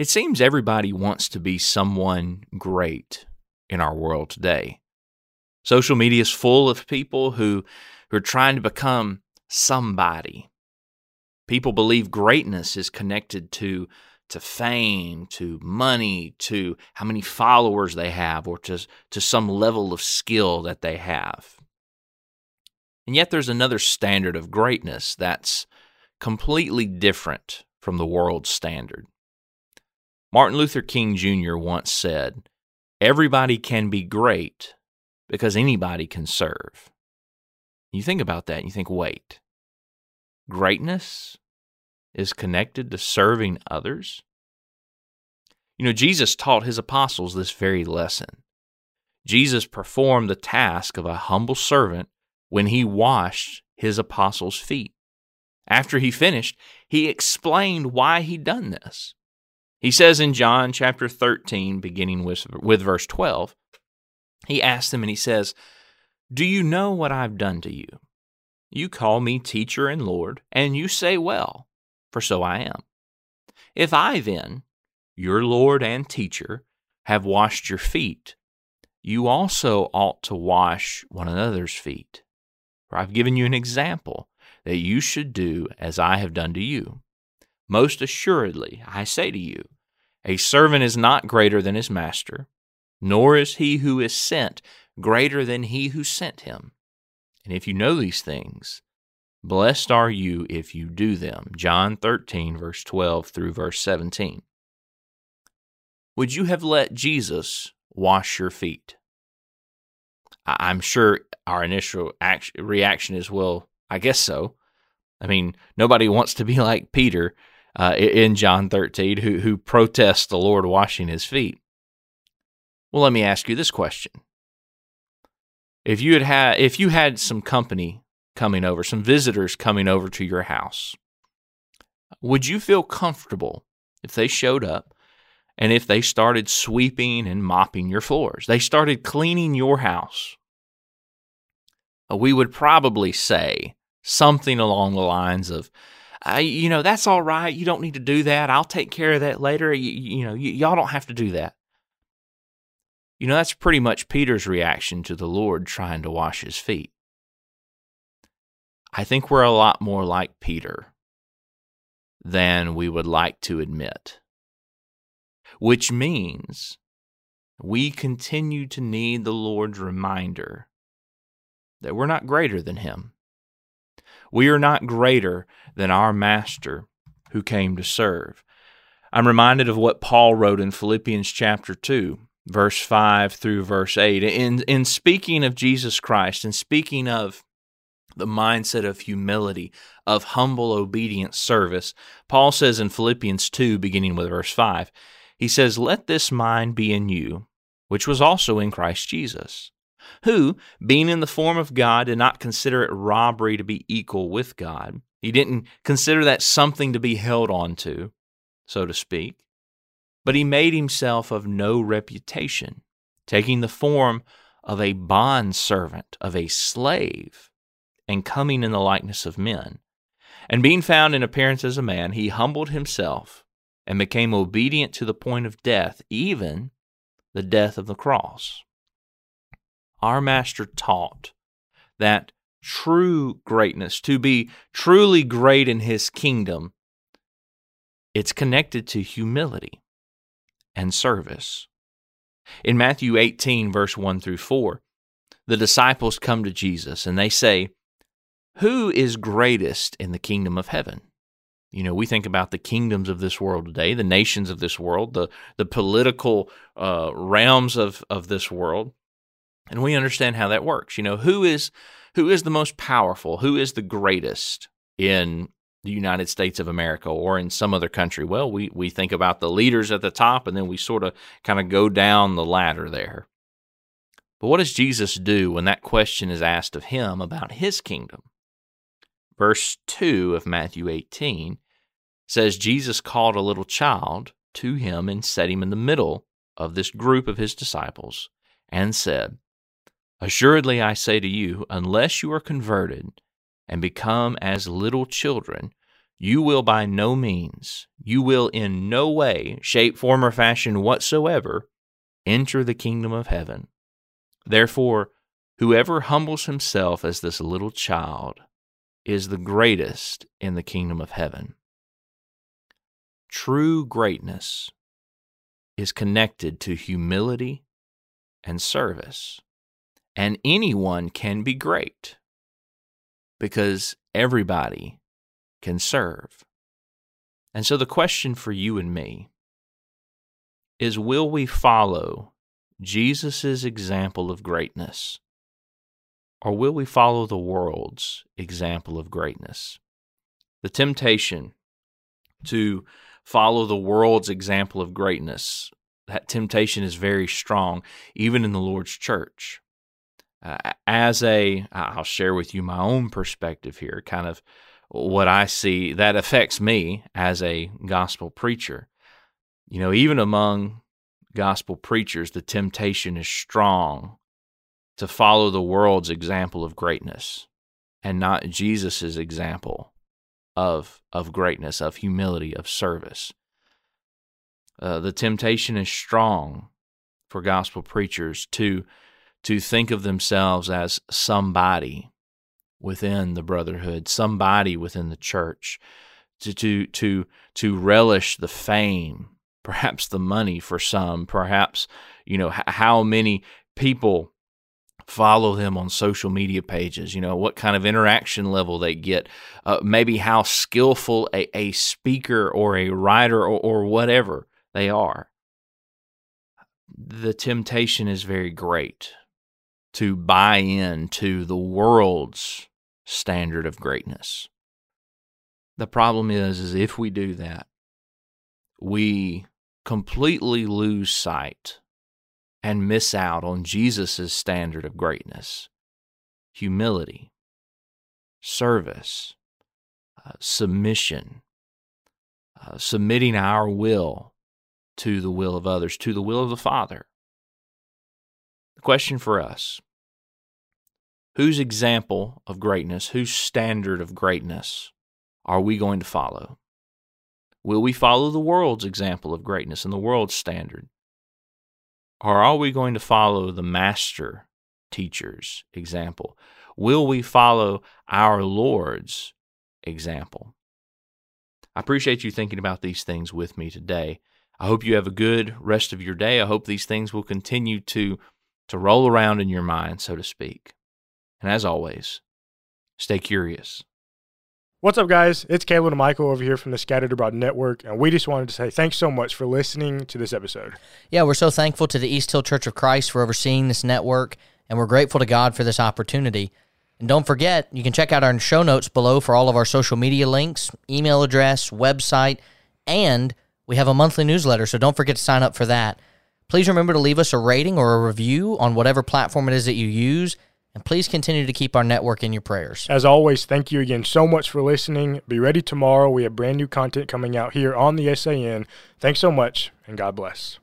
It seems everybody wants to be someone great in our world today. Social media is full of people who, who are trying to become somebody. People believe greatness is connected to, to fame, to money, to how many followers they have, or to, to some level of skill that they have. And yet there's another standard of greatness that's completely different from the world's standard. Martin Luther King Jr. once said, Everybody can be great because anybody can serve. You think about that and you think, wait, greatness is connected to serving others? You know, Jesus taught his apostles this very lesson. Jesus performed the task of a humble servant when he washed his apostles' feet. After he finished, he explained why he'd done this. He says in John chapter 13, beginning with, with verse 12, he asks them and he says, Do you know what I've done to you? You call me teacher and Lord, and you say, Well, for so I am. If I then, your Lord and teacher, have washed your feet, you also ought to wash one another's feet. For I've given you an example that you should do as I have done to you. Most assuredly, I say to you, a servant is not greater than his master, nor is he who is sent greater than he who sent him. And if you know these things, blessed are you if you do them. John 13, verse 12 through verse 17. Would you have let Jesus wash your feet? I'm sure our initial reaction is, well, I guess so. I mean, nobody wants to be like Peter uh, in John 13 who, who protests the Lord washing his feet. Well, let me ask you this question. If you had, had if you had some company coming over, some visitors coming over to your house, would you feel comfortable if they showed up and if they started sweeping and mopping your floors? They started cleaning your house. Uh, we would probably say something along the lines of, you know, that's all right. You don't need to do that. I'll take care of that later. You, you know, y- y'all don't have to do that. You know, that's pretty much Peter's reaction to the Lord trying to wash his feet. I think we're a lot more like Peter than we would like to admit, which means we continue to need the Lord's reminder that we're not greater than him. We are not greater than our Master who came to serve. I'm reminded of what Paul wrote in Philippians chapter 2, verse 5 through verse 8. In, in speaking of Jesus Christ and speaking of the mindset of humility, of humble, obedient service, Paul says in Philippians 2, beginning with verse 5, he says, Let this mind be in you, which was also in Christ Jesus who, being in the form of God, did not consider it robbery to be equal with God. He didn't consider that something to be held on to, so to speak. But he made himself of no reputation, taking the form of a bond servant, of a slave, and coming in the likeness of men. And being found in appearance as a man, he humbled himself and became obedient to the point of death, even the death of the cross our Master taught that true greatness, to be truly great in his kingdom, it's connected to humility and service. In Matthew 18, verse 1 through 4, the disciples come to Jesus and they say, Who is greatest in the kingdom of heaven? You know, we think about the kingdoms of this world today, the nations of this world, the, the political uh, realms of, of this world and we understand how that works. You know, who is who is the most powerful? Who is the greatest in the United States of America or in some other country? Well, we we think about the leaders at the top and then we sort of kind of go down the ladder there. But what does Jesus do when that question is asked of him about his kingdom? Verse 2 of Matthew 18 says Jesus called a little child to him and set him in the middle of this group of his disciples and said, Assuredly, I say to you, unless you are converted and become as little children, you will by no means, you will in no way, shape, form, or fashion whatsoever enter the kingdom of heaven. Therefore, whoever humbles himself as this little child is the greatest in the kingdom of heaven. True greatness is connected to humility and service. And anyone can be great because everybody can serve. And so the question for you and me is will we follow Jesus' example of greatness or will we follow the world's example of greatness? The temptation to follow the world's example of greatness, that temptation is very strong, even in the Lord's church. Uh, as a, I'll share with you my own perspective here, kind of what I see that affects me as a gospel preacher. You know, even among gospel preachers, the temptation is strong to follow the world's example of greatness and not Jesus' example of, of greatness, of humility, of service. Uh, the temptation is strong for gospel preachers to, to think of themselves as somebody within the brotherhood, somebody within the church, to to to to relish the fame, perhaps the money for some, perhaps you know h- how many people follow them on social media pages you know what kind of interaction level they get uh, maybe how skillful a, a speaker or a writer or, or whatever they are. The temptation is very great to buy into the world's standard of greatness. The problem is is if we do that, we completely lose sight and miss out on Jesus' standard of greatness. Humility, service, uh, submission, uh, submitting our will to the will of others, to the will of the Father. The question for us whose example of greatness, whose standard of greatness are we going to follow? Will we follow the world's example of greatness and the world's standard? Or are we going to follow the master teacher's example? Will we follow our Lord's example? I appreciate you thinking about these things with me today. I hope you have a good rest of your day. I hope these things will continue to, to roll around in your mind, so to speak. And as always, stay curious. What's up, guys? It's Caleb and Michael over here from the Scattered Abroad Network, and we just wanted to say thanks so much for listening to this episode. Yeah, we're so thankful to the East Hill Church of Christ for overseeing this network, and we're grateful to God for this opportunity. And don't forget, you can check out our show notes below for all of our social media links, email address, website, and we have a monthly newsletter, so don't forget to sign up for that. Please remember to leave us a rating or a review on whatever platform it is that you use and please continue to keep our network in your prayers. As always, thank you again so much for listening. Be ready tomorrow. We have brand new content coming out here on the SAN. Thanks so much, and God bless.